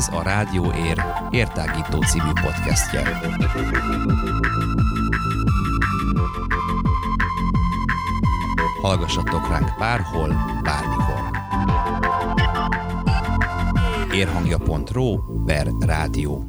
Ez a Rádió Ér értágító című podcastje. Hallgassatok ránk bárhol, bármikor. Érhangja.ro per rádió.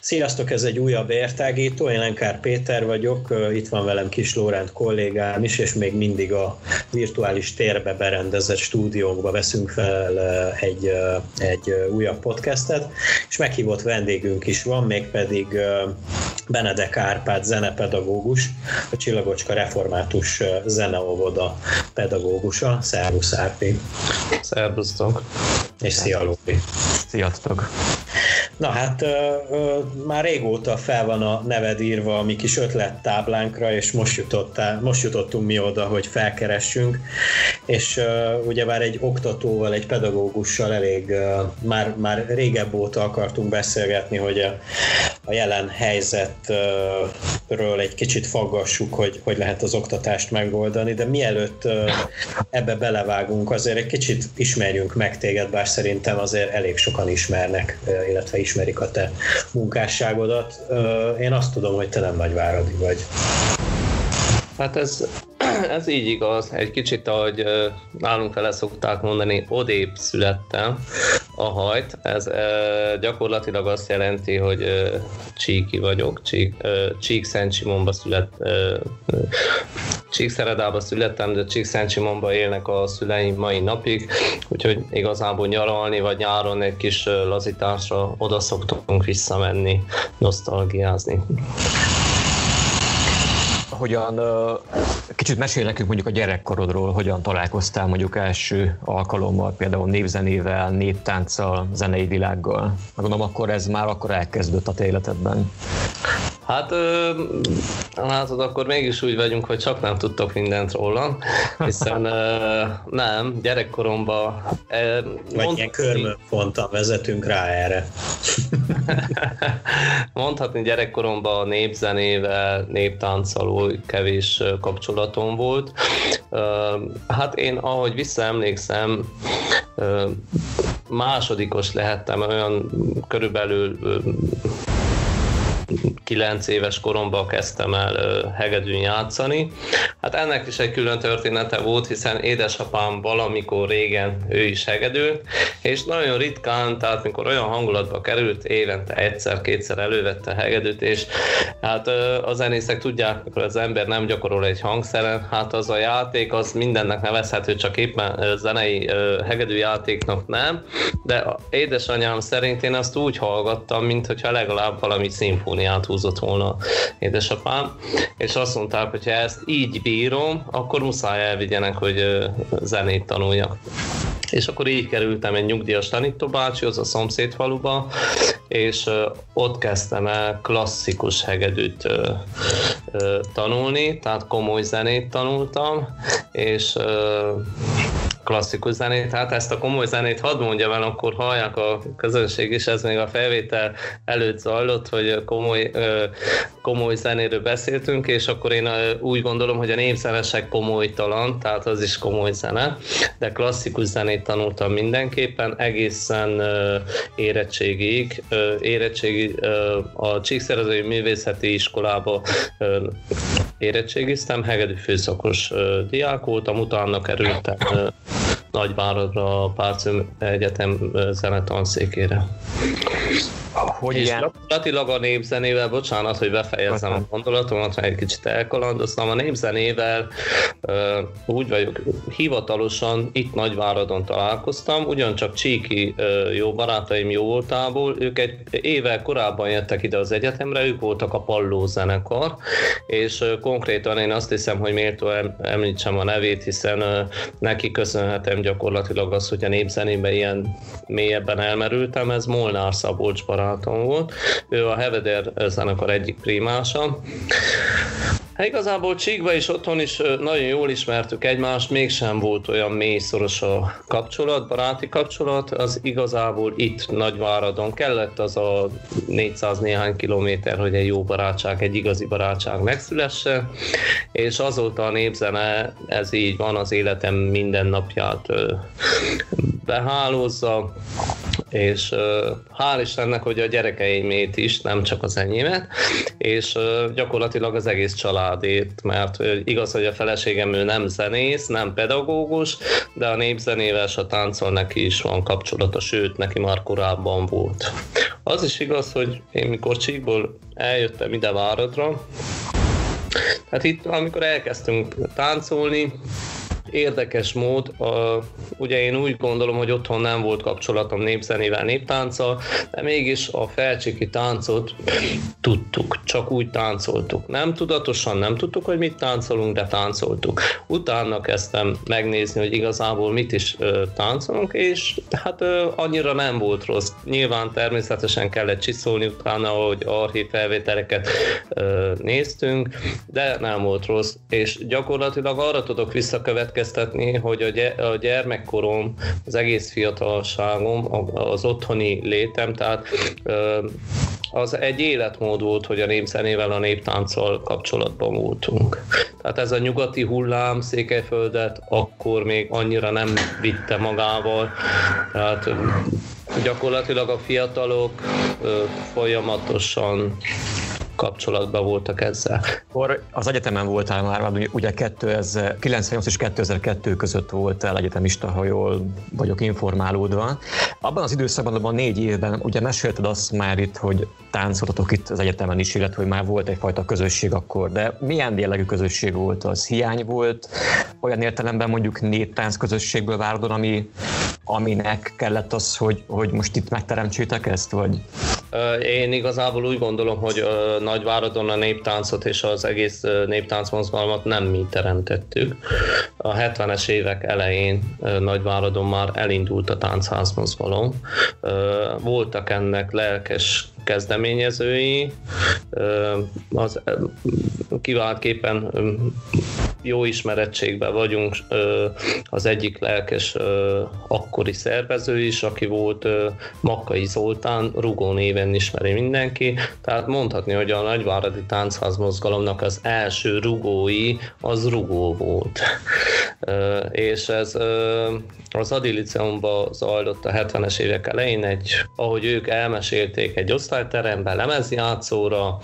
Sziasztok, ez egy újabb értágító, én Lenkár Péter vagyok, itt van velem Kis Lóránt kollégám is, és még mindig a virtuális térbe berendezett stúdiónkba veszünk fel egy, egy újabb podcastet, és meghívott vendégünk is van, mégpedig Benedek Árpád zenepedagógus, a Csillagocska Református Zeneóvoda pedagógusa. Szervusz Árpi! Szervusztok! És szia Lópi! Sziasztok! Na hát ö, ö, már régóta fel van a neved írva a mi kis ötlettáblánkra, és most, jutottál, most jutottunk mi oda, hogy felkeressünk, és ö, ugyebár egy oktatóval, egy pedagógussal elég, ö, már, már régebb óta akartunk beszélgetni, hogy a, a jelen helyzetről egy kicsit faggassuk, hogy hogy lehet az oktatást megoldani, de mielőtt ö, ebbe belevágunk, azért egy kicsit ismerjünk meg téged, bár szerintem azért elég sokan ismernek, illetve ismerik a te munkásságodat. Én azt tudom, hogy te nem nagyváradi vagy. Hát ez, ez így igaz. Egy kicsit, ahogy nálunk vele szokták mondani, odébb születtem a hajt. Ez gyakorlatilag azt jelenti, hogy csíki vagyok. Csík, csík Szent Simonba szület, Csíkszeredába születtem, de Csíkszentsimonba élnek a szüleim mai napig, úgyhogy igazából nyaralni, vagy nyáron egy kis lazításra oda szoktunk visszamenni, nosztalgiázni hogyan, kicsit mesél nekünk mondjuk a gyerekkorodról, hogyan találkoztál mondjuk első alkalommal, például névzenével, néptánccal, zenei világgal. Gondolom akkor ez már akkor elkezdődött a te életedben. Hát ö, látod, akkor mégis úgy vagyunk, hogy csak nem tudtok mindent róla, hiszen ö, nem, gyerekkoromban... E, Vagy ilyen körmönfontan vezetünk rá erre. mondhatni gyerekkoromban népzenével, néptánccal kevés kapcsolatom volt. Ö, hát én, ahogy visszaemlékszem, ö, másodikos lehettem olyan körülbelül 9 éves koromban kezdtem el hegedűn játszani. Hát ennek is egy külön története volt, hiszen édesapám valamikor régen ő is hegedült, és nagyon ritkán, tehát mikor olyan hangulatba került, évente egyszer-kétszer elővette a hegedűt, és hát a zenészek tudják, mikor az ember nem gyakorol egy hangszeren, hát az a játék, az mindennek nevezhető, csak éppen zenei hegedűjátéknak nem, de édesanyám szerint én azt úgy hallgattam, mintha legalább valami szimfónia szimfóniát húzott volna édesapám, és azt mondták, hogy ha ezt így bírom, akkor muszáj elvigyenek, hogy zenét tanuljak. És akkor így kerültem egy nyugdíjas tanítóbácsihoz a szomszéd faluba, és ott kezdtem el klasszikus hegedűt tanulni, tehát komoly zenét tanultam, és klasszikus zenét. Hát ezt a komoly zenét hadd mondjam el, akkor hallják a közönség is, ez még a felvétel előtt zajlott, hogy komoly, komoly zenéről beszéltünk, és akkor én úgy gondolom, hogy a népzenesek talant, tehát az is komoly zene, de klasszikus zenét tanultam mindenképpen, egészen érettségig. Érettségi a Csíkszerezői Művészeti Iskolába érettségiztem, hegedű főszakos diák voltam, utána kerültem Nagyváradra a Párcum Egyetem zenetanszékére. Hogy és ilyen? gyakorlatilag a népzenével, bocsánat, hogy befejezem a gondolatomat, mert egy kicsit elkalandoztam, a népzenével uh, úgy vagyok, hivatalosan itt Nagyváradon találkoztam, ugyancsak Csíki uh, jó barátaim jó voltából, ők egy évvel korábban jöttek ide az egyetemre, ők voltak a Palló zenekar, és uh, konkrétan én azt hiszem, hogy méltó említsem a nevét, hiszen uh, neki köszönhetem gyakorlatilag azt, hogy a népzenében ilyen mélyebben elmerültem, ez Molnár Szabolcs barátom volt. Ő a Heveder zenekar egyik primása. Hát igazából Csíkba is otthon is nagyon jól ismertük egymást, mégsem volt olyan mély szoros a kapcsolat, baráti kapcsolat, az igazából itt Nagyváradon kellett az a 400 néhány kilométer, hogy egy jó barátság, egy igazi barátság megszülesse, és azóta a népzene, ez így van, az életem minden napját behálózza, és hál' Istennek, hogy a gyerekeimét is, nem csak az enyémet, és gyakorlatilag az egész családét, mert igaz, hogy a feleségem ő nem zenész, nem pedagógus, de a népzenével, a táncol neki is van kapcsolata, sőt, neki már korábban volt. Az is igaz, hogy én mikor Csíkból eljöttem ide Váradra, tehát itt, amikor elkezdtünk táncolni, érdekes mód, a, ugye én úgy gondolom, hogy otthon nem volt kapcsolatom népzenével, néptánccal, de mégis a felcsiki táncot tudtuk, csak úgy táncoltuk. Nem tudatosan nem tudtuk, hogy mit táncolunk, de táncoltuk. Utána kezdtem megnézni, hogy igazából mit is ö, táncolunk, és hát ö, annyira nem volt rossz. Nyilván természetesen kellett csiszolni utána, hogy archív felvételeket ö, néztünk, de nem volt rossz, és gyakorlatilag arra tudok visszakövetkezni, emlékeztetni, hogy a gyermekkorom, az egész fiatalságom, az otthoni létem, tehát az egy életmód volt, hogy a népzenével, a néptánccal kapcsolatban voltunk. Tehát ez a nyugati hullám Székelyföldet akkor még annyira nem vitte magával, tehát gyakorlatilag a fiatalok folyamatosan kapcsolatban voltak ezzel. Akkor az egyetemen voltál már, ugye 2098 és 2002 között voltál egyetemista, ha jól vagyok informálódva. Abban az időszakban, abban négy évben, ugye mesélted azt már itt, hogy táncoltatok itt az egyetemen is, illetve hogy már volt egyfajta közösség akkor, de milyen jellegű közösség volt az? Hiány volt? Olyan értelemben mondjuk néptánc közösségből várodon, ami, aminek kellett az, hogy, hogy most itt megteremtsétek ezt, vagy? Én igazából úgy gondolom, hogy Nagyváradon a néptáncot és az egész néptáncmozgalmat nem mi teremtettük. A 70-es évek elején Nagyváradon már elindult a táncházmozgalom. Voltak ennek lelkes kezdeményezői, az kiváltképpen jó ismerettségben vagyunk, az egyik lelkes akkori szervező is, aki volt Makkai Zoltán, Rugó néven ismeri mindenki, tehát mondhatni, hogy a Nagyváradi Táncház mozgalomnak az első rugói az rugó volt. És ez az Adi Liceumban zajlott a 70-es évek elején egy, ahogy ők elmesélték, egy osztályteremben, lemezjátszóra,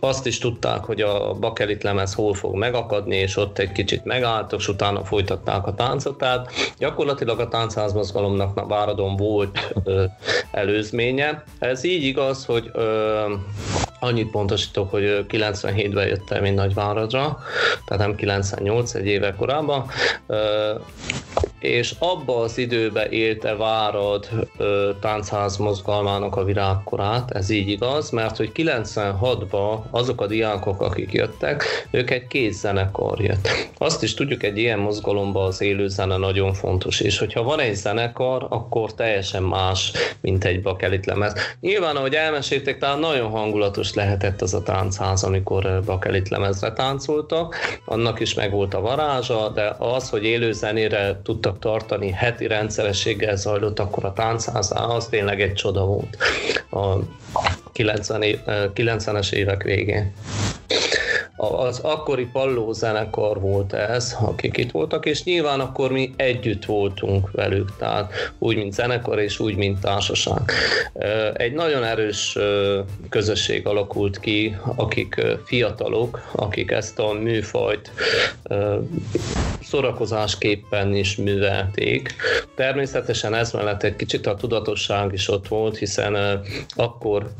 azt is tudták, hogy a bakelit lemez hol fog megakadni, és ott egy kicsit megálltak, és utána folytatták a táncot, tehát gyakorlatilag a táncházmozgalomnak Váradon volt ö, előzménye. Ez így igaz, hogy ö, Annyit pontosítok, hogy 97-ben jöttem én Nagyváradra, tehát nem 98, egy éve korábban, és abba az időbe élte Várad táncház mozgalmának a virágkorát, ez így igaz, mert hogy 96-ban azok a diákok, akik jöttek, ők egy kézzenekar jött. Azt is tudjuk, egy ilyen mozgalomban az élő zene nagyon fontos, és hogyha van egy zenekar, akkor teljesen más, mint egy bakelit lemez. Nyilván, ahogy elmesélték, talán nagyon hangulatos lehetett az a táncház, amikor bakelit lemezre táncoltak, annak is megvolt a varázsa, de az, hogy élő zenére tudtak tudtak tartani, heti rendszerességgel zajlott akkor a táncház, az tényleg egy csoda volt a 90 év, 90-es évek végén az akkori palló zenekar volt ez, akik itt voltak, és nyilván akkor mi együtt voltunk velük, tehát úgy, mint zenekar, és úgy, mint társaság. Egy nagyon erős közösség alakult ki, akik fiatalok, akik ezt a műfajt szórakozásképpen is művelték. Természetesen ez mellett egy kicsit a tudatosság is ott volt, hiszen akkor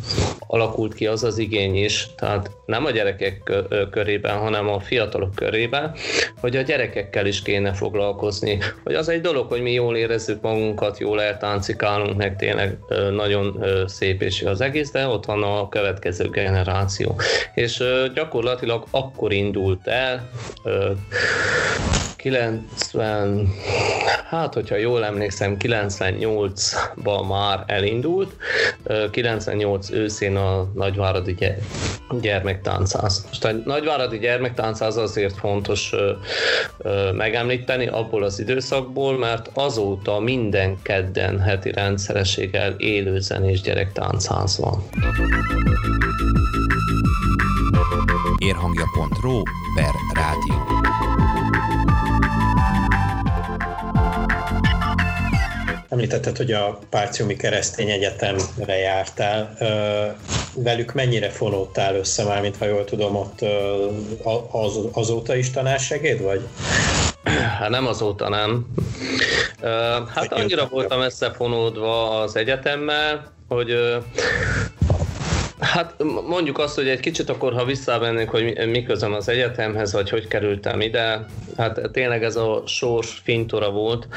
alakult ki az az igény is, tehát nem a gyerekek körében, hanem a fiatalok körében, hogy a gyerekekkel is kéne foglalkozni. Hogy az egy dolog, hogy mi jól érezzük magunkat, jól eltáncikálunk, meg tényleg nagyon szép és az egész, de ott van a következő generáció. És gyakorlatilag akkor indult el 93 hát hogyha jól emlékszem, 98-ban már elindult, 98 őszén a Nagyváradi gyermektáncház. Most a Nagyváradi gyermektáncház azért fontos megemlíteni abból az időszakból, mert azóta minden kedden heti rendszerességgel élő zenés gyerektánchaz van. Érhangja.ro per rádió. Említetted, hogy a Párciumi Keresztény Egyetemre jártál. Velük mennyire fonódtál össze már, mint ha jól tudom, ott az, azóta is tanársegéd vagy? Hát nem azóta nem. Hát annyira voltam összefonódva az egyetemmel, hogy Hát mondjuk azt, hogy egy kicsit akkor, ha visszavennénk, hogy mi közöm az egyetemhez, vagy hogy kerültem ide, hát tényleg ez a sors fintora volt.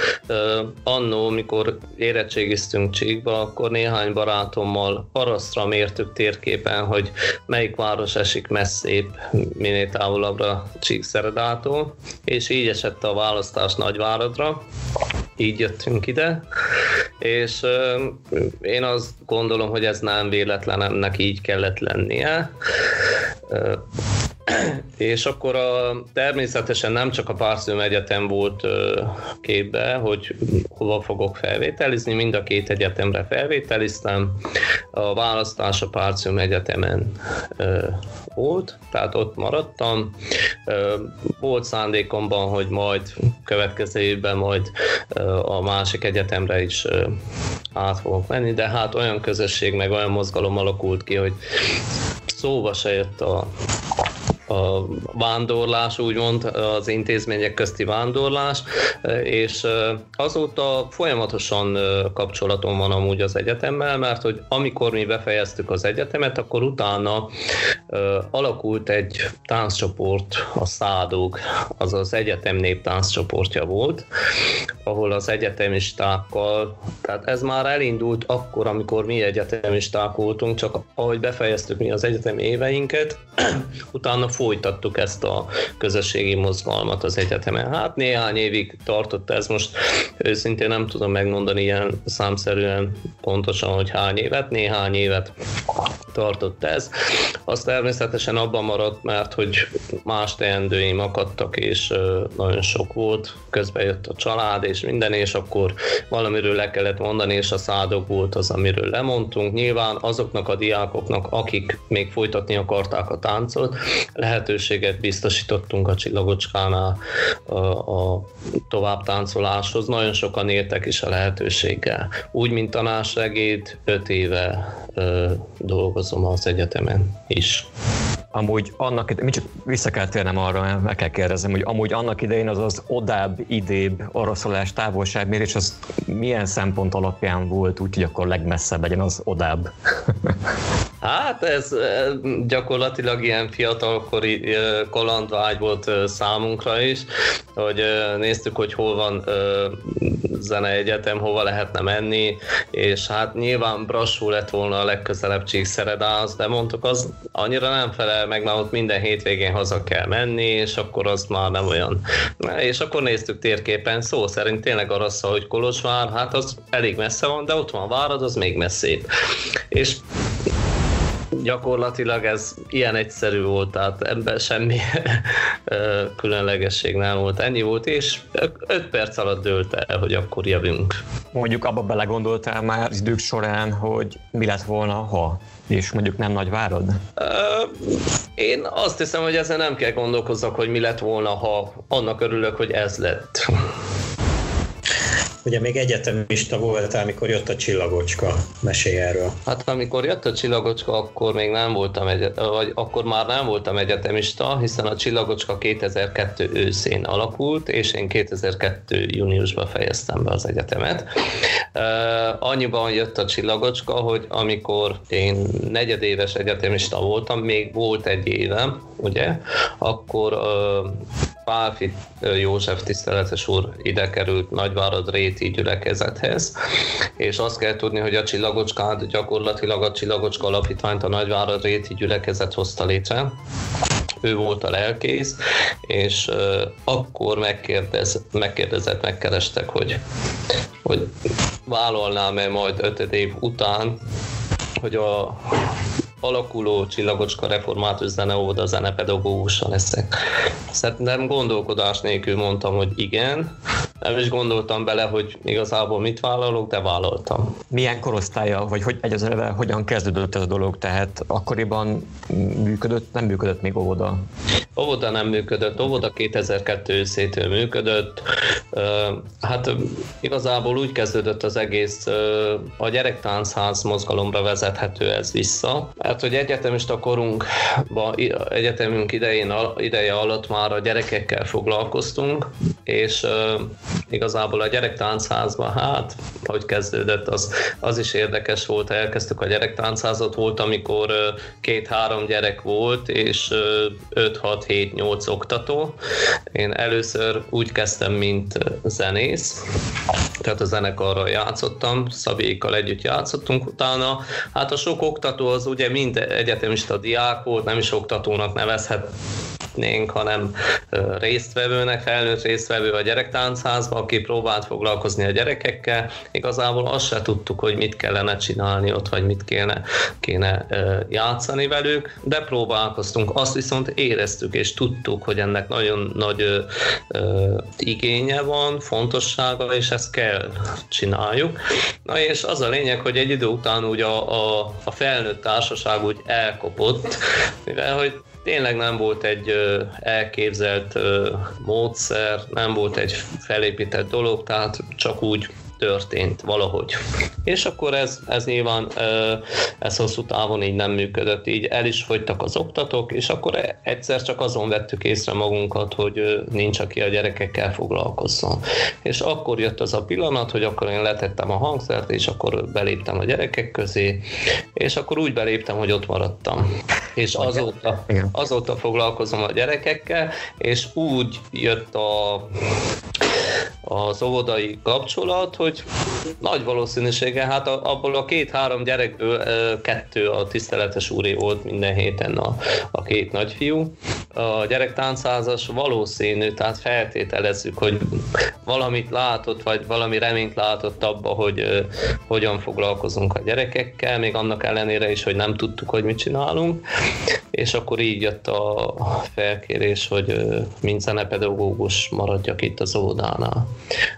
Annó, mikor érettségiztünk Csíkba, akkor néhány barátommal parasztra mértük térképen, hogy melyik város esik messzébb, minél távolabbra Csíkszeredától, és így esett a választás Nagyváradra így jöttünk ide, és én azt gondolom, hogy ez nem véletlen, ennek így kellett lennie. És akkor a, természetesen nem csak a Párszőm Egyetem volt képbe, hogy hova fogok felvételizni, mind a két egyetemre felvételiztem. A választás a Párszőm Egyetemen volt, tehát ott maradtam. Volt szándékomban, hogy majd következő évben majd a másik egyetemre is át fogok menni, de hát olyan közösség, meg olyan mozgalom alakult ki, hogy szóba se jött a a vándorlás, úgymond az intézmények közti vándorlás, és azóta folyamatosan kapcsolatom van amúgy az egyetemmel, mert hogy amikor mi befejeztük az egyetemet, akkor utána alakult egy tánccsoport, a Szádóg, az az egyetem néptánccsoportja volt, ahol az egyetemistákkal, tehát ez már elindult akkor, amikor mi egyetemisták voltunk, csak ahogy befejeztük mi az egyetem éveinket, utána folytattuk ezt a közösségi mozgalmat az egyetemen. Hát néhány évig tartott ez, most őszintén nem tudom megmondani ilyen számszerűen pontosan, hogy hány évet, néhány évet tartott ez. Az természetesen abban maradt, mert hogy más teendőim akadtak, és nagyon sok volt, közben jött a család, és minden, és akkor valamiről le kellett mondani, és a szádok volt az, amiről lemondtunk. Nyilván azoknak a diákoknak, akik még folytatni akarták a táncot, lehetőséget biztosítottunk a csillagocskánál a, a tovább táncoláshoz. Nagyon sokan értek is a lehetőséggel. Úgy, mint tanársegéd, öt éve ö, dolgozom az egyetemen is amúgy annak idején, csak vissza kell térnem arra, meg kell kérdezem, hogy amúgy annak idején az az odább, idébb oroszolás távolságmérés, az milyen szempont alapján volt, úgyhogy akkor legmesszebb legyen az odább? Hát ez gyakorlatilag ilyen fiatalkori kalandvágy volt számunkra is, hogy néztük, hogy hol van egyetem, hova lehetne menni, és hát nyilván Brassó lett volna a legközelebb Csíkszeredához, de mondtuk, az annyira nem felel meg, mert ott minden hétvégén haza kell menni, és akkor az már nem olyan. És akkor néztük térképen, szó szerint tényleg arra szó, hogy Kolozsvár, hát az elég messze van, de ott van Várad, az még messzébb. És gyakorlatilag ez ilyen egyszerű volt, tehát ebben semmi különlegesség nem volt. Ennyi volt, és 5 perc alatt dőlt el, hogy akkor jövünk. Mondjuk abba belegondoltál már az idők során, hogy mi lett volna, ha és mondjuk nem nagy várod? Én azt hiszem, hogy ezen nem kell gondolkozzak, hogy mi lett volna, ha annak örülök, hogy ez lett. Ugye még egyetemista voltál, amikor jött a csillagocska. Mesélj erről. Hát amikor jött a csillagocska, akkor még nem voltam egyetem, vagy akkor már nem voltam egyetemista, hiszen a csillagocska 2002 őszén alakult, és én 2002 júniusban fejeztem be az egyetemet. Annyiban jött a csillagocska, hogy amikor én negyedéves egyetemista voltam, még volt egy évem, ugye, akkor Pálfi József tiszteletes úr ide került Nagyvárad Réti gyülekezethez, és azt kell tudni, hogy a csillagocskát gyakorlatilag a csillagocska alapítványt a Nagyvárad Réti gyülekezet hozta létre, ő volt a lelkész, és akkor megkérdez, megkérdezett, megkerestek, hogy, hogy vállalnám-e majd ötöd év után, hogy a alakuló csillagocska református zeneóda zenepedagógusa leszek. Szerintem gondolkodás nélkül mondtam, hogy igen. Nem is gondoltam bele, hogy igazából mit vállalok, de vállaltam. Milyen korosztálya, vagy hogy egyezőre hogyan kezdődött ez a dolog? Tehát akkoriban működött, nem működött még óvoda? Óvoda nem működött, óvoda 2002 őszétől működött. Hát igazából úgy kezdődött az egész, a gyerektánchaz mozgalomra vezethető ez vissza, mert hogy egyetemista korunkban, egyetemünk idején, ideje alatt már a gyerekekkel foglalkoztunk, és igazából a gyerektáncházban, hát, hogy kezdődött, az, az is érdekes volt, elkezdtük a gyerektáncházat, volt, amikor két-három gyerek volt, és 5-6-7-8 oktató. Én először úgy kezdtem, mint zenész, tehát a zenekarral játszottam, Szabékkal együtt játszottunk utána. Hát a sok oktató az ugye mind egyetemista diák volt, nem is oktatónak nevezhet nevezhetnénk, hanem résztvevőnek, felnőtt résztvevő a gyerektáncházba, aki próbált foglalkozni a gyerekekkel. Igazából azt se tudtuk, hogy mit kellene csinálni ott, vagy mit kéne, kéne játszani velük, de próbálkoztunk. Azt viszont éreztük és tudtuk, hogy ennek nagyon nagy igénye van, fontossága, és ezt kell csináljuk. Na és az a lényeg, hogy egy idő után úgy a, a, a felnőtt társaság úgy elkopott, mivel hogy tényleg nem volt egy elképzelt módszer, nem volt egy felépített dolog, tehát csak úgy történt valahogy. És akkor ez, ez nyilván ez hosszú távon így nem működött, így el is fogytak az oktatók, és akkor e, egyszer csak azon vettük észre magunkat, hogy nincs, aki a gyerekekkel foglalkozzon. És akkor jött az a pillanat, hogy akkor én letettem a hangszert, és akkor beléptem a gyerekek közé, és akkor úgy beléptem, hogy ott maradtam. És azóta, azóta foglalkozom a gyerekekkel, és úgy jött a az óvodai kapcsolat, hogy nagy valószínűséggel, hát abból a két-három gyerekből kettő a tiszteletes úri volt minden héten a, a két nagyfiú. A gyerektáncázas valószínű, tehát feltételezzük, hogy valamit látott, vagy valami reményt látott abba, hogy hogyan foglalkozunk a gyerekekkel, még annak ellenére is, hogy nem tudtuk, hogy mit csinálunk. És akkor így jött a felkérés, hogy mint zenepedagógus maradjak itt az óvodánál.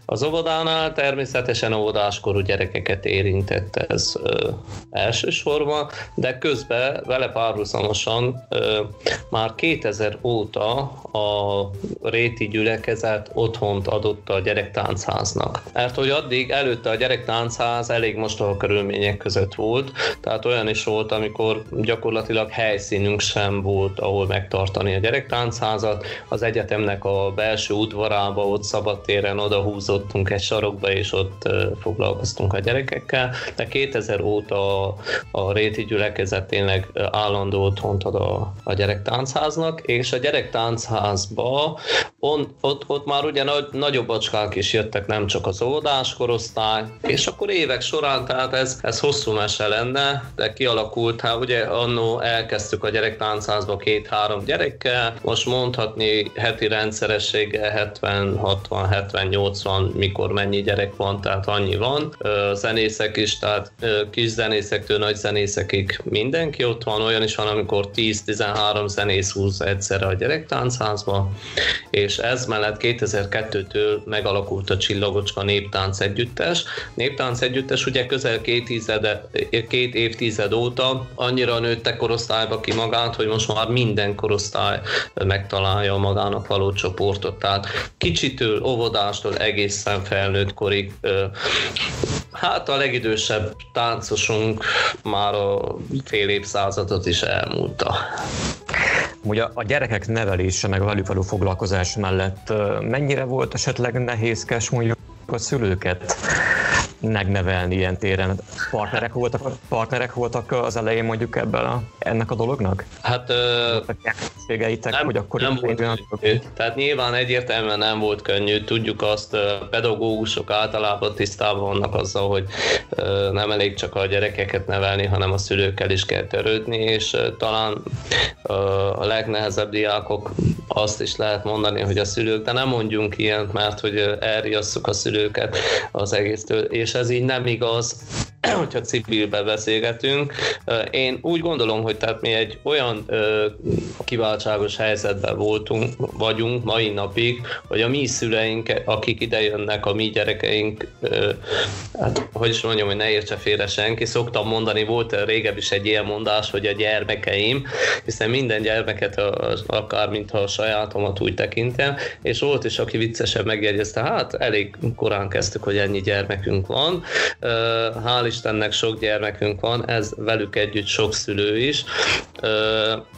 Az óvodánál természetesen óvodáskorú gyerekeket érintett ez ö, elsősorban, de közben vele párhuzamosan már 2000 óta a réti gyülekezet otthont adott a gyerektáncháznak. Mert hogy addig előtte a gyerektánchaz elég mostoha körülmények között volt, tehát olyan is volt, amikor gyakorlatilag helyszínünk sem volt, ahol megtartani a gyerektáncházat. Az egyetemnek a belső udvarába, ott szabadtéren oda húzottunk egy sarokba, és ott foglalkoztunk a gyerekekkel, de 2000 óta a, Réti gyülekezet tényleg állandó otthont ad a, a gyerektáncháznak, és a gyerektáncházba on, ott, ott már ugye nagy, nagyobb bacskák is jöttek, nem csak az óvodás korosztály, és akkor évek során, tehát ez, ez hosszú mese lenne, de kialakult, hát ugye annó elkezdtük a gyerektáncházba két-három gyerekkel, most mondhatni heti rendszerességgel 70, 60, 70, 80, mikor mennyi gyerek van, tehát annyi van. Zenészek is, tehát kis zenészektől nagy zenészekig mindenki ott van, olyan is van, amikor 10-13 zenész húz egyszerre a gyerektáncházba, és ez mellett 2002-től megalakult a Csillagocska Néptánc Együttes. Néptánc Együttes ugye közel két, tízede, két évtized óta annyira nőtte korosztályba ki magát, hogy most már minden korosztály megtalálja magának való csoportot. Tehát kicsitől, óvodástól egészen felnőtt korig. Hát a legidősebb táncosunk már a fél évszázadot is elmúlta. Ugye a gyerekek nevelése, meg a velük való foglalkozás mellett mennyire volt esetleg nehézkes mondjuk a szülőket megnevelni ilyen téren? partnerek voltak, partnerek voltak az elején mondjuk ebben a, ennek a dolognak? Hát nem, hogy akkor nem volt könnyű. Tehát nyilván egyértelműen nem volt könnyű. Tudjuk azt, pedagógusok általában tisztában vannak azzal, hogy nem elég csak a gyerekeket nevelni, hanem a szülőkkel is kell törődni, és talán a legnehezebb diákok azt is lehet mondani, hogy a szülők, de nem mondjunk ilyent, mert hogy elriasszuk a szülőket az egésztől, és ez így nem igaz, hogyha civilbe beszélgetünk. Én úgy gondolom, hogy tehát mi egy olyan kiváltságos helyzetben voltunk, vagyunk mai napig, hogy a mi szüleink, akik ide jönnek, a mi gyerekeink, hát hogy is mondjam, hogy ne értse félre senki, szoktam mondani, volt régebb is egy ilyen mondás, hogy a gyermekeim, hiszen minden gyermeket akár mintha a sajátomat úgy tekintem, és volt is, aki viccesen megjegyezte, hát elég korán kezdtük, hogy ennyi gyermekünk van. Hál' Istennek sok gyermekünk van, ez velük együtt sok szülő is,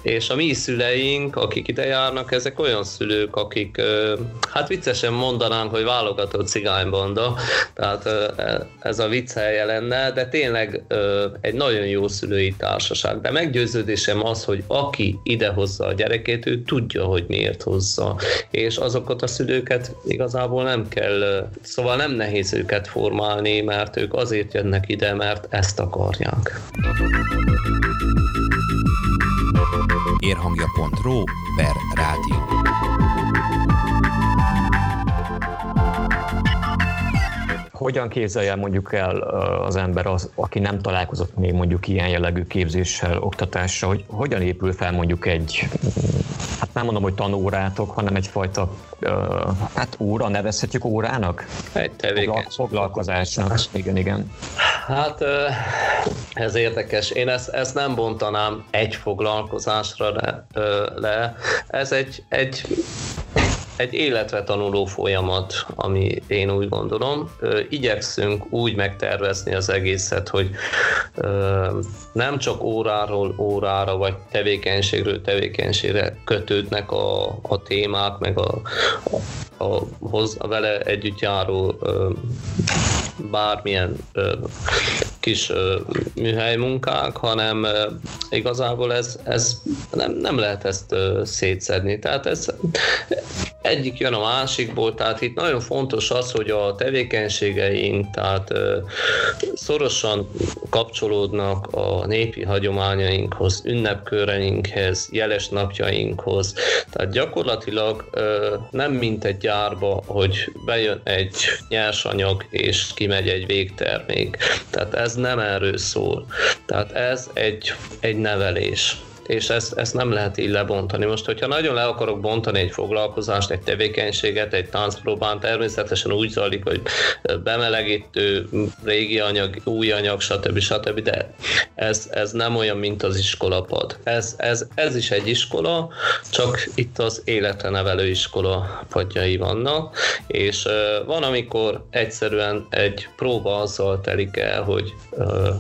és a mi szüleink, akik ide járnak, ezek olyan szülők, akik, hát viccesen mondanánk, hogy válogatott cigánybanda, tehát ez a vicc helye lenne, de tényleg egy nagyon jó szülői társaság. De meggyőződésem az, hogy aki ide hozza a gyerekét, ő tudja, hogy miért hozza. És azokat a szülőket igazából nem kell, szóval nem nehéz őket formálni, mert ők azért jönnek ide, mert ezt akarják. Érhangja.ro per rádió. Hogyan képzelje mondjuk el az ember, az, aki nem találkozott még mondjuk ilyen jellegű képzéssel, oktatással, hogy hogyan épül fel mondjuk egy, hát nem mondom, hogy tanórátok, hanem egyfajta, hát óra, nevezhetjük órának? Egy tevékenység. Foglalkozásnak, igen, igen. Hát ez érdekes. Én ezt, ezt nem bontanám egy foglalkozásra le. le. Ez egy, egy egy életre tanuló folyamat, ami én úgy gondolom. Igyekszünk úgy megtervezni az egészet, hogy nem csak óráról órára, vagy tevékenységről tevékenységre kötődnek a, a témák, meg a, a, a, a vele együtt járó bármilyen kis műhely munkák, hanem igazából ez, ez nem, nem lehet ezt szétszedni. Tehát ez egyik jön a másikból, tehát itt nagyon fontos az, hogy a tevékenységeink tehát szorosan kapcsolódnak a népi hagyományainkhoz, ünnepköreinkhez, jeles napjainkhoz. Tehát gyakorlatilag nem mint egy gyárba, hogy bejön egy nyersanyag és kimegy egy végtermék. Tehát ez nem erről szól. Tehát ez egy, egy nevelés és ezt, ezt nem lehet így lebontani. Most, hogyha nagyon le akarok bontani egy foglalkozást, egy tevékenységet, egy táncpróbán, természetesen úgy zajlik, hogy bemelegítő, régi anyag, új anyag, stb. stb. De ez, ez nem olyan, mint az iskolapad. Ez, ez, ez is egy iskola, csak itt az életre nevelő iskola padjai vannak, és van, amikor egyszerűen egy próba azzal telik el, hogy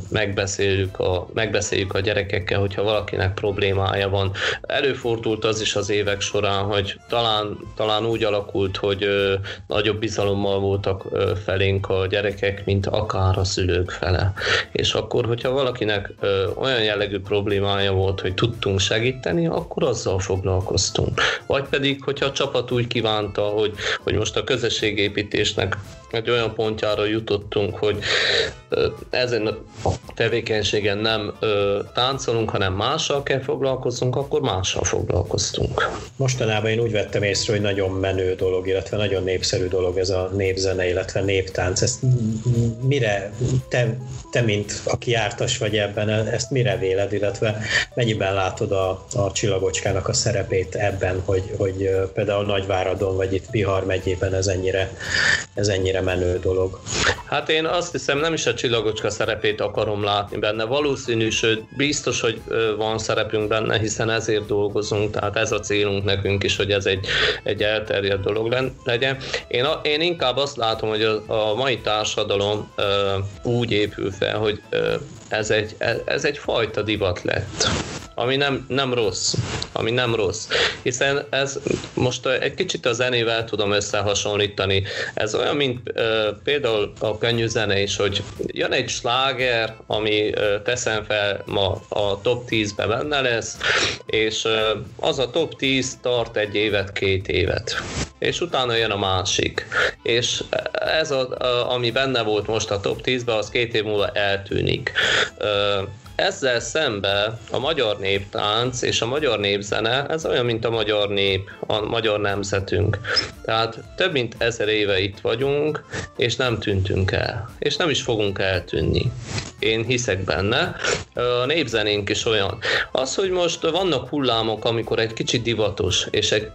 megbeszéljük a, megbeszéljük a gyerekekkel, hogyha valakinek próbál problémája van. Előfordult az is az évek során, hogy talán, talán úgy alakult, hogy ö, nagyobb bizalommal voltak ö, felénk a gyerekek, mint akár a szülők fele. És akkor, hogyha valakinek ö, olyan jellegű problémája volt, hogy tudtunk segíteni, akkor azzal foglalkoztunk. Vagy pedig, hogyha a csapat úgy kívánta, hogy, hogy most a közösségépítésnek egy olyan pontjára jutottunk, hogy ezen a tevékenységen nem táncolunk, hanem mással kell foglalkozzunk, akkor mással foglalkoztunk. Mostanában én úgy vettem észre, hogy nagyon menő dolog, illetve nagyon népszerű dolog ez a népzene, illetve néptánc. Ezt mire, te, te mint aki jártas vagy ebben, ezt mire véled, illetve mennyiben látod a, a csillagocskának a szerepét ebben, hogy, hogy például Nagyváradon, vagy itt Bihar megyében ez ennyire, ez ennyire menő dolog? Hát én azt hiszem, nem is a csillagocska szerepét akarom látni benne. Valószínű, sőt, biztos, hogy van szerepünk benne, hiszen ezért dolgozunk, tehát ez a célunk nekünk is, hogy ez egy, egy elterjedt dolog legyen. Én, én inkább azt látom, hogy a, a mai társadalom úgy épül fel, hogy ez egy, ez egy fajta divat lett. ami nem, nem rossz, ami nem rossz. Hiszen ez most egy kicsit a zenével tudom összehasonlítani. Ez olyan, mint például a könnyű zene is, hogy jön egy sláger, ami teszem fel ma a top 10-be benne lesz, és az a top 10 tart egy évet, két évet. És utána jön a másik. És ez, a, ami benne volt most a top 10-ben, az két év múlva eltűnik. Ezzel szembe a magyar néptánc és a magyar népzene, ez olyan, mint a magyar nép, a magyar nemzetünk. Tehát több mint ezer éve itt vagyunk, és nem tűntünk el. És nem is fogunk eltűnni. Én hiszek benne. A népzenénk is olyan. Az, hogy most vannak hullámok, amikor egy kicsit divatos, és egy,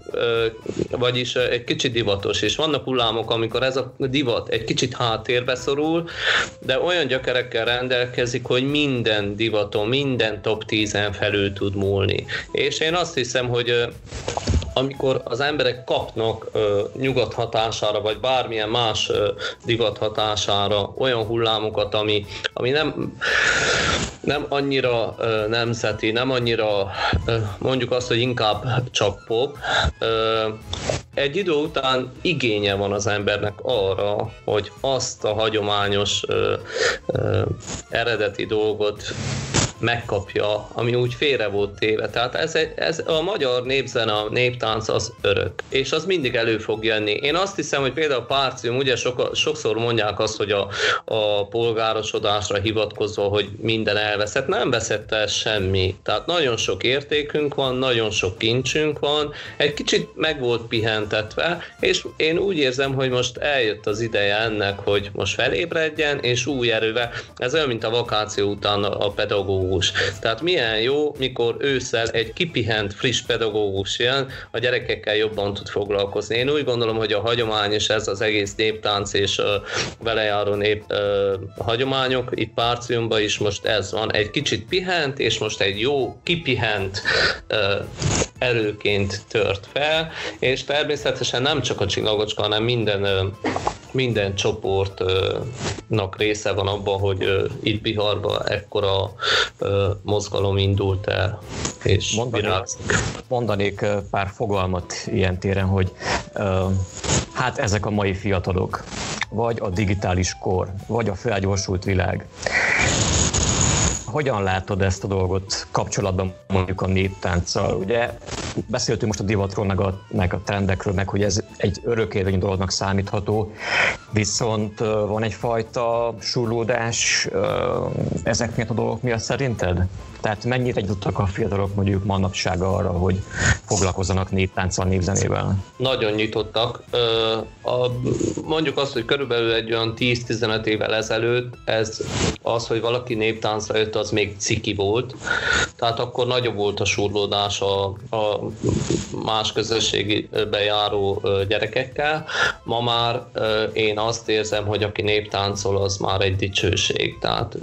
vagyis egy kicsit divatos, és vannak hullámok, amikor ez a divat egy kicsit háttérbe szorul, de olyan gyökerekkel rendelkezik, hogy minden divat divaton minden top 10-en felül tud múlni. És én azt hiszem, hogy amikor az emberek kapnak ö, nyugat hatására, vagy bármilyen más ö, divat hatására olyan hullámokat, ami, ami nem, nem annyira ö, nemzeti, nem annyira ö, mondjuk azt, hogy inkább csak pop, ö, egy idő után igénye van az embernek arra, hogy azt a hagyományos ö, ö, eredeti dolgot megkapja, ami úgy félre volt téve. Tehát ez, ez a magyar népzene, a néptánc az örök, és az mindig elő fog jönni. Én azt hiszem, hogy például a Párcium, ugye sok, sokszor mondják azt, hogy a, a polgárosodásra hivatkozva, hogy minden elveszett. Nem veszett el semmi. Tehát nagyon sok értékünk van, nagyon sok kincsünk van, egy kicsit meg volt pihentetve, és én úgy érzem, hogy most eljött az ideje ennek, hogy most felébredjen, és új erővel. Ez olyan, mint a vakáció után a pedagógus pedagógus. Tehát milyen jó, mikor ősszel egy kipihent, friss pedagógus jön, a gyerekekkel jobban tud foglalkozni. Én úgy gondolom, hogy a hagyomány és ez az egész néptánc és a vele járó nép a hagyományok, itt Párciumban is most ez van. Egy kicsit pihent, és most egy jó, kipihent erőként tört fel, és természetesen nem csak a csillagocska, hanem minden, minden csoportnak része van abban, hogy itt Biharban ekkora mozgalom indult el, és mondanék, mondanék pár fogalmat ilyen téren, hogy hát ezek a mai fiatalok, vagy a digitális kor, vagy a felgyorsult világ. Hogyan látod ezt a dolgot kapcsolatban mondjuk a néptánccal? Ugye beszéltünk most a divatról, meg a, meg a trendekről, meg hogy ez egy örökérvényű dolognak számítható, viszont van egyfajta surlódás ezek miatt a dolgok miatt szerinted? Tehát mennyire jutottak a fiatalok mondjuk manapság arra, hogy foglalkozzanak néptánccal, népzenével? Nagyon nyitottak. Mondjuk azt, hogy körülbelül egy olyan 10-15 évvel ezelőtt ez az, hogy valaki néptáncra jött, az még ciki volt. Tehát akkor nagyobb volt a surlódás a, a más közösségbe járó gyerekekkel. Ma már én azt érzem, hogy aki néptáncol, az már egy dicsőség. Tehát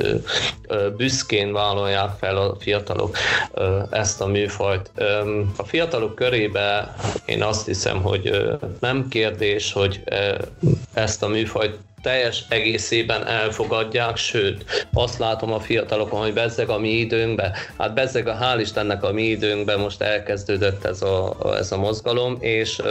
büszkén vállalják fel fiatalok ezt a műfajt. A fiatalok körébe én azt hiszem, hogy nem kérdés, hogy ezt a műfajt teljes egészében elfogadják, sőt, azt látom a fiatalokon, hogy bezzeg a mi időnkben, hát bezzeg a hál' Istennek a mi időnkben most elkezdődött ez a, ez a mozgalom, és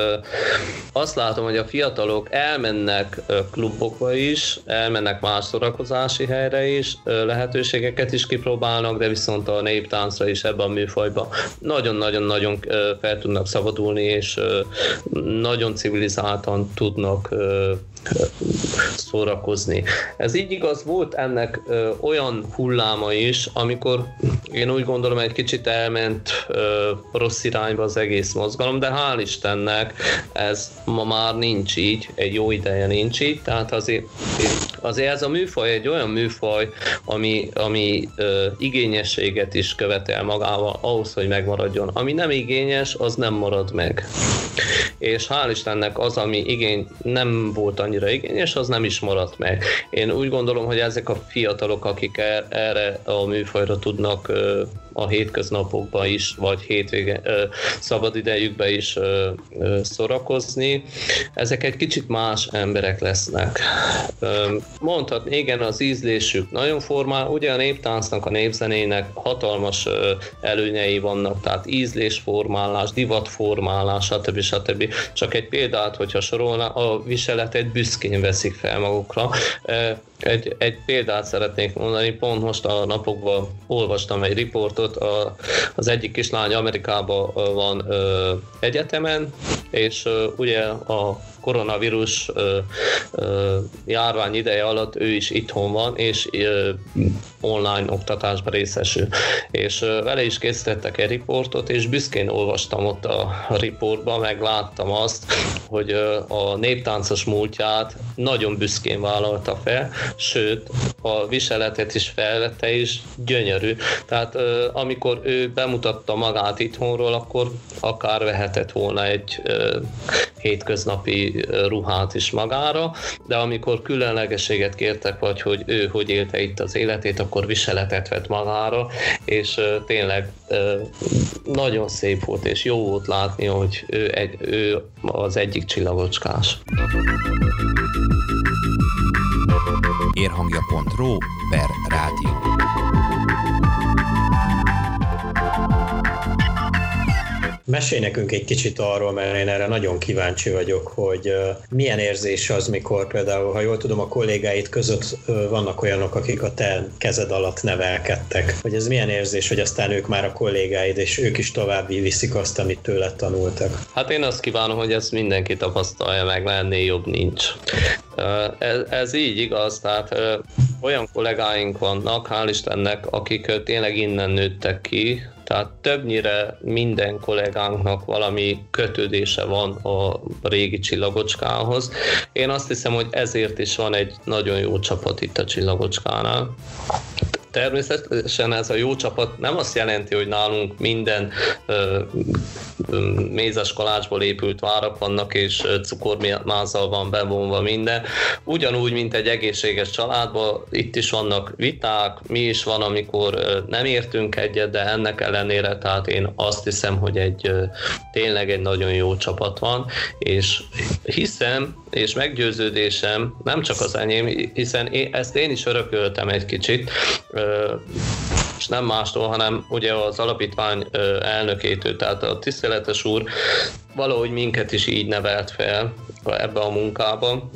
azt látom, hogy a fiatalok elmennek klubokba is, elmennek más szórakozási helyre is, lehetőségeket is kipróbálnak, de viszont a néptáncra is ebben a műfajban nagyon-nagyon-nagyon fel tudnak szabadulni, és nagyon civilizáltan tudnak szórakozni. Ez így igaz, volt ennek ö, olyan hulláma is, amikor én úgy gondolom egy kicsit elment ö, rossz irányba az egész mozgalom, de hál' Istennek ez ma már nincs így, egy jó ideje nincs így, tehát azért, azért ez a műfaj egy olyan műfaj, ami, ami ö, igényességet is követel magával ahhoz, hogy megmaradjon. Ami nem igényes, az nem marad meg. És hál' Istennek az, ami igény nem volt annyira igényes, az nem is maradt meg. Én úgy gondolom, hogy ezek a fiatalok, akik er, erre a műfajra tudnak a hétköznapokban is, vagy hétvége szabadidejükben is szorakozni. Ezek egy kicsit más emberek lesznek. Mondhatni, igen, az ízlésük nagyon formál, ugye a néptáncnak, a népzenének hatalmas előnyei vannak, tehát ízlésformálás, divatformálás, stb. stb. Csak egy példát, hogyha sorolna, a viseletet büszkén veszik fel magukra. Egy, egy példát szeretnék mondani, pont most a napokban olvastam egy riportot, a, az egyik kislány Amerikában van ö, egyetemen, és ö, ugye a koronavírus ö, ö, járvány ideje alatt ő is itthon van, és ö, online oktatásban részesül. És ö, vele is készítettek egy riportot, és büszkén olvastam ott a, a riportban, meg láttam azt, hogy ö, a néptáncos múltját nagyon büszkén vállalta fel, sőt, a viseletet is felvette, és gyönyörű. Tehát amikor ő bemutatta magát itthonról, akkor akár vehetett volna egy hétköznapi ruhát is magára, de amikor különlegeséget kértek, vagy hogy ő hogy élte itt az életét, akkor viseletet vett magára, és tényleg nagyon szép volt, és jó volt látni, hogy ő, egy, ő az egyik csillagocskás. Érhangja.ro per rádió. Mesélj nekünk egy kicsit arról, mert én erre nagyon kíváncsi vagyok, hogy milyen érzés az, mikor például, ha jól tudom, a kollégáid között vannak olyanok, akik a te kezed alatt nevelkedtek. Hogy ez milyen érzés, hogy aztán ők már a kollégáid, és ők is tovább viszik azt, amit tőled tanultak. Hát én azt kívánom, hogy ezt mindenki tapasztalja meg, mert ennél jobb nincs. Ez, ez így igaz, tehát olyan kollégáink vannak, hál' Istennek, akik tényleg innen nőttek ki, tehát többnyire minden kollégánknak valami kötődése van a régi csillagocskához. Én azt hiszem, hogy ezért is van egy nagyon jó csapat itt a csillagocskánál. Természetesen ez a jó csapat nem azt jelenti, hogy nálunk minden ö, mézes kalácsból épült várak vannak, és cukormázzal van bevonva minden. Ugyanúgy, mint egy egészséges családban, itt is vannak viták, mi is van, amikor nem értünk egyet, de ennek ellenére, tehát én azt hiszem, hogy egy tényleg egy nagyon jó csapat van, és hiszem, és meggyőződésem, nem csak az enyém, hiszen én, ezt én is örököltem egy kicsit, és nem mástól, hanem ugye az alapítvány elnökétől, tehát a tiszteletes úr valahogy minket is így nevelt fel ebbe a munkába,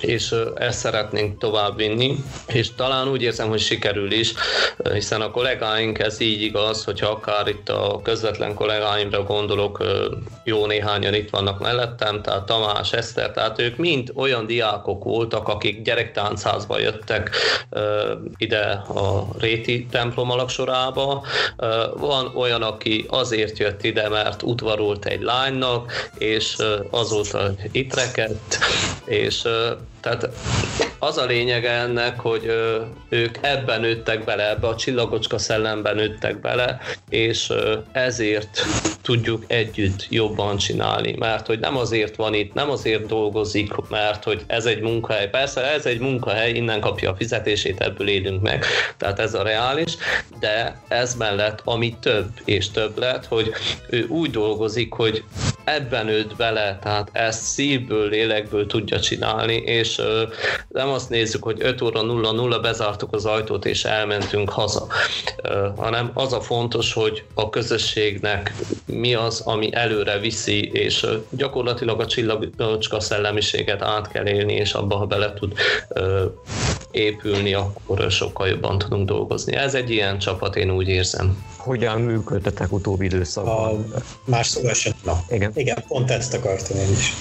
és ezt szeretnénk továbbvinni, és talán úgy érzem, hogy sikerül is, hiszen a kollégáink ez így igaz, hogyha akár itt a közvetlen kollégáimra gondolok, jó néhányan itt vannak mellettem, tehát Tamás, Eszter, tehát ők mind olyan diákok voltak, akik gyerektáncházba jöttek ide a Réti templom alaksorába. Van olyan, aki azért jött ide, mert udvarolt egy lánynak, és azóta itt rekedt, és tehát az a lényege ennek, hogy ők ebben nőttek bele, ebbe a csillagocska szellemben nőttek bele, és ezért tudjuk együtt jobban csinálni, mert hogy nem azért van itt, nem azért dolgozik, mert hogy ez egy munkahely. Persze ez egy munkahely, innen kapja a fizetését, ebből élünk meg, tehát ez a reális, de ez mellett, ami több és több lett, hogy ő úgy dolgozik, hogy ebben nőtt bele, tehát ezt szívből, lélekből tudja csinálni, és nem azt nézzük, hogy 5 óra 0-0 bezártuk az ajtót és elmentünk haza, hanem az a fontos, hogy a közösségnek mi az, ami előre viszi, és gyakorlatilag a csillagocska szellemiséget át kell élni, és abba, ha bele tud épülni, akkor sokkal jobban tudunk dolgozni. Ez egy ilyen csapat, én úgy érzem. Hogyan működtetek utóbbi időszakban? A más szóval sem. Na, igen. igen, pont ezt akartam én is.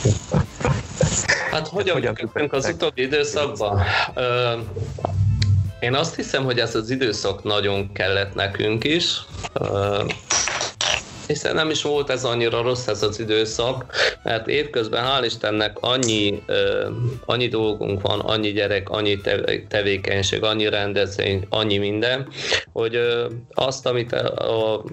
Hát hogyan, hogyan működtünk az utóbbi időszakban? Ö, én azt hiszem, hogy ez az időszak nagyon kellett nekünk is. Hiszen nem is volt ez annyira rossz ez az időszak, mert évközben hál' Istennek annyi, annyi dolgunk van, annyi gyerek, annyi tevékenység, annyi rendezvény, annyi minden, hogy azt, amit a,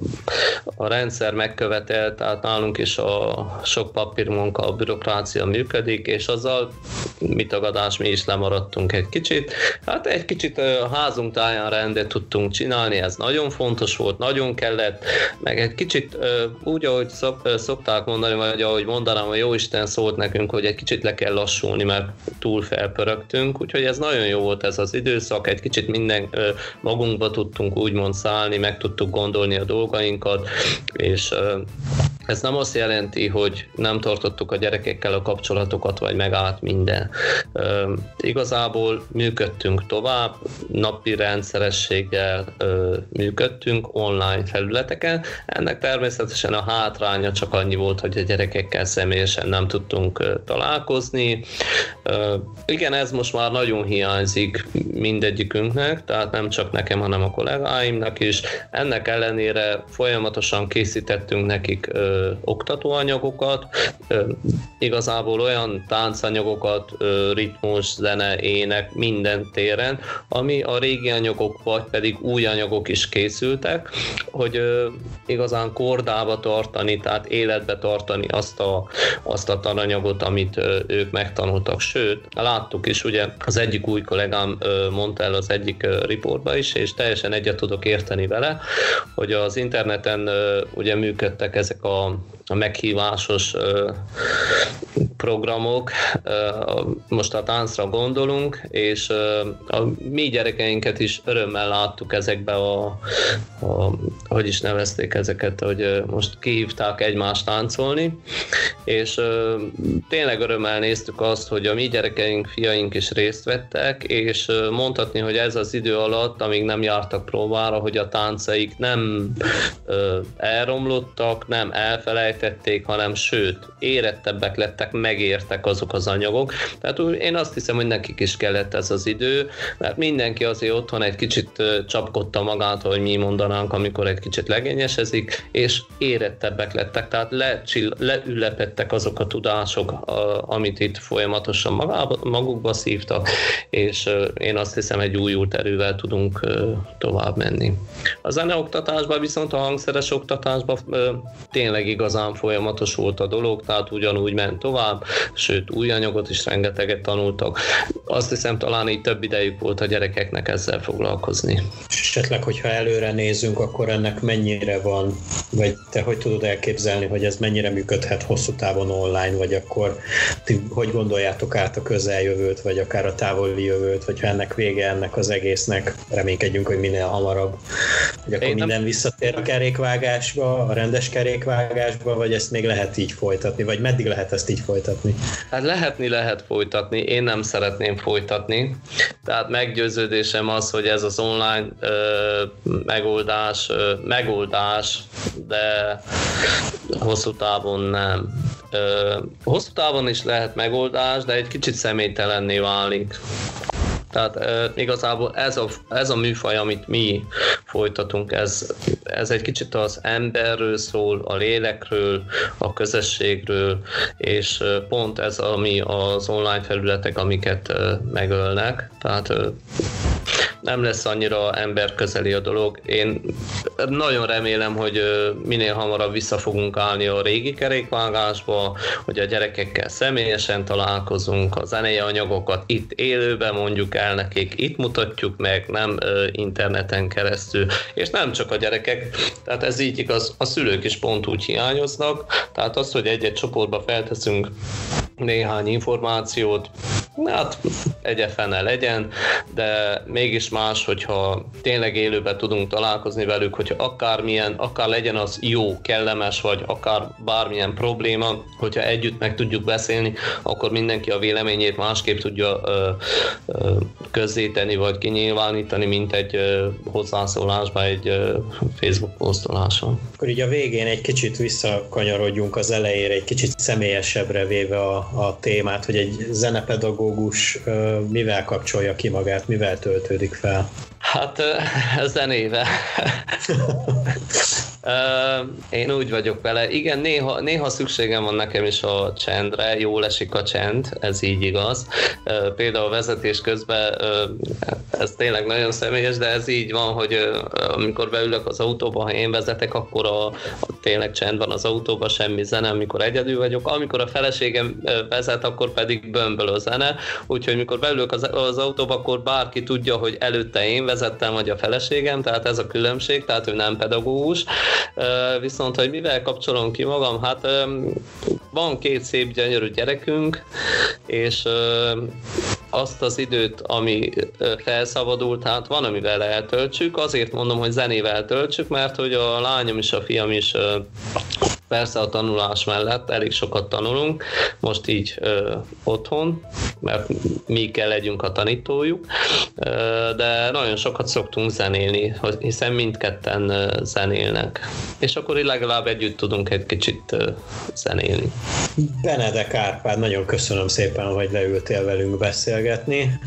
a rendszer megkövetel, tehát nálunk is a sok papírmunka, a bürokrácia működik, és azzal mit tagadás, mi is lemaradtunk egy kicsit. Hát egy kicsit a házunk táján rendet tudtunk csinálni, ez nagyon fontos volt, nagyon kellett, meg egy kicsit úgy, ahogy szokták mondani, vagy ahogy mondanám, hogy jó Isten szólt nekünk, hogy egy kicsit le kell lassulni, mert túl felpörögtünk, úgyhogy ez nagyon jó volt ez az időszak, egy kicsit minden magunkba tudtunk úgymond szállni, meg tudtuk gondolni a dolgainkat, és ez nem azt jelenti, hogy nem tartottuk a gyerekekkel a kapcsolatokat, vagy megállt minden. Igazából működtünk tovább, napi rendszerességgel működtünk online felületeken. Ennek természetesen a hátránya csak annyi volt, hogy a gyerekekkel személyesen nem tudtunk találkozni. Igen, ez most már nagyon hiányzik mindegyikünknek, tehát nem csak nekem, hanem a kollégáimnak is. Ennek ellenére folyamatosan készítettünk nekik oktatóanyagokat, igazából olyan táncanyagokat, ritmus, zene, ének minden téren, ami a régi anyagok vagy pedig új anyagok is készültek, hogy igazán kordába tartani, tehát életbe tartani azt a, azt a tananyagot, amit ők megtanultak. Sőt, láttuk is, ugye az egyik új kollégám mondta el az egyik riportba is, és teljesen egyet tudok érteni vele, hogy az interneten ugye működtek ezek a a meghívásos programok, most a táncra gondolunk, és a mi gyerekeinket is örömmel láttuk ezekbe a, a hogy is nevezték ezeket, hogy most kihívták egymást táncolni, és tényleg örömmel néztük azt, hogy a mi gyerekeink, fiaink is részt vettek, és mondhatni, hogy ez az idő alatt, amíg nem jártak próbára, hogy a táncaik nem elromlottak, nem elfelejtették, hanem sőt, érettebbek lettek, megértek azok az anyagok. Tehát én azt hiszem, hogy nekik is kellett ez az idő, mert mindenki azért otthon egy kicsit csapkodta magát, hogy mi mondanánk, amikor egy kicsit legényesezik, és érettebbek lettek, tehát lecsill, leülepettek azok a tudások, amit itt folyamatosan magába, magukba szívtak, és én azt hiszem, egy újult erővel tudunk tovább menni. A zeneoktatásban viszont a hangszeres oktatásban tényleg igazán folyamatos volt a dolog, tehát ugyanúgy ment tovább, sőt új anyagot is rengeteget tanultak. Azt hiszem talán így több idejük volt a gyerekeknek ezzel foglalkozni. És esetleg, hogyha előre nézünk, akkor ennek mennyire van, vagy te hogy tudod elképzelni, hogy ez mennyire működhet hosszú távon online, vagy akkor ti hogy gondoljátok át a közeljövőt, vagy akár a távoli jövőt, hogyha ennek vége ennek az egésznek, reménykedjünk, hogy minél hamarabb, hogy akkor Én minden nem... visszatér a kerékvágásba, a rendes kerékvágásba, vagy ezt még lehet így folytatni, vagy meddig lehet ezt így folytatni? Hát lehetni lehet folytatni, én nem szeretném folytatni, tehát meggyőződésem az, hogy ez az online ö, megoldás, ö, megoldás, de hosszú távon nem. Ö, hosszú távon is lehet megoldás, de egy kicsit személytelenné válik. Tehát e, igazából ez a, ez a műfaj, amit mi folytatunk, ez, ez egy kicsit az emberről szól, a lélekről, a közösségről, és pont ez, ami az online felületek, amiket megölnek. Tehát nem lesz annyira emberközeli a dolog. Én nagyon remélem, hogy minél hamarabb vissza fogunk állni a régi kerékvágásba, hogy a gyerekekkel személyesen találkozunk, a zenei anyagokat itt élőben mondjuk el nekik, itt mutatjuk meg, nem interneten keresztül, és nem csak a gyerekek, tehát ez így igaz, a szülők is pont úgy hiányoznak, tehát az, hogy egy-egy csoportba felteszünk néhány információt, hát egyefene legyen, de mégis más, hogyha tényleg élőben tudunk találkozni velük, hogyha akármilyen, akár legyen az jó, kellemes, vagy akár bármilyen probléma, hogyha együtt meg tudjuk beszélni, akkor mindenki a véleményét másképp tudja ö, ö, közzétenni, vagy kinyilvánítani, mint egy ö, hozzászólásban, egy ö, Facebook posztoláson. Akkor így a végén egy kicsit visszakanyarodjunk az elejére, egy kicsit személyesebbre véve a, a témát, hogy egy zenepedagógus mivel kapcsolja ki magát, mivel töltődik fel? Hát zenéve. Én úgy vagyok vele. Igen, néha, néha szükségem van nekem is a csendre, jól esik a csend, ez így igaz. Például vezetés közben, ez tényleg nagyon személyes, de ez így van, hogy amikor beülök az autóba, ha én vezetek, akkor a, a tényleg csend van az autóban, semmi zene, amikor egyedül vagyok. Amikor a feleségem vezet, akkor pedig bömböl a zene, úgyhogy mikor beülök az, az autóba, akkor bárki tudja, hogy előtte én vezettem, vagy a feleségem, tehát ez a különbség, tehát ő nem pedagógus. Viszont, hogy mivel kapcsolom ki magam, hát van két szép gyönyörű gyerekünk, és azt az időt, ami felszabadult, hát van, amivel eltöltsük. Azért mondom, hogy zenével töltsük, mert hogy a lányom és a fiam is persze a tanulás mellett elég sokat tanulunk, most így ö, otthon, mert mi kell legyünk a tanítójuk, ö, de nagyon sokat szoktunk zenélni, hiszen mindketten ö, zenélnek. És akkor legalább együtt tudunk egy kicsit ö, zenélni. Benedek Árpád, nagyon köszönöm szépen, hogy leültél velünk beszélgetni.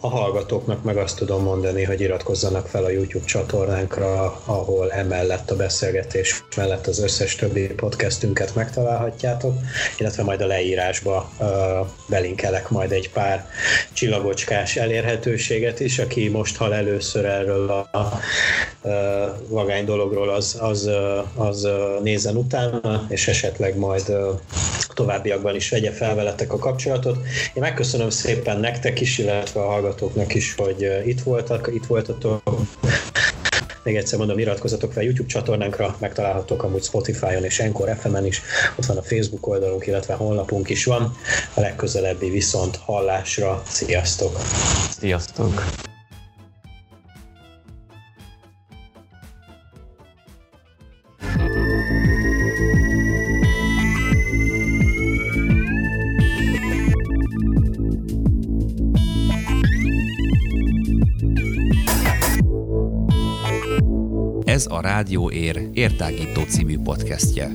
A hallgatóknak meg azt tudom mondani, hogy iratkozzanak fel a YouTube csatornánkra, ahol emellett a beszélgetés mellett az összes többi podcastünket megtalálhatjátok, illetve majd a leírásba belinkelek majd egy pár csillagocskás elérhetőséget is, aki most hal először erről a, a vagány dologról, az, az, az nézen utána, és esetleg majd továbbiakban is vegye fel veletek a kapcsolatot. Én megköszönöm szépen nektek is, illetve a hallgatóknak is, hogy itt voltak, itt voltatok. Még egyszer mondom, iratkozzatok fel YouTube csatornánkra, megtalálhatók amúgy Spotify-on és Encore FM-en is, ott van a Facebook oldalunk, illetve honlapunk is van. A legközelebbi viszont hallásra. Sziasztok! Sziasztok! Rádió Ér értágító című podcastje.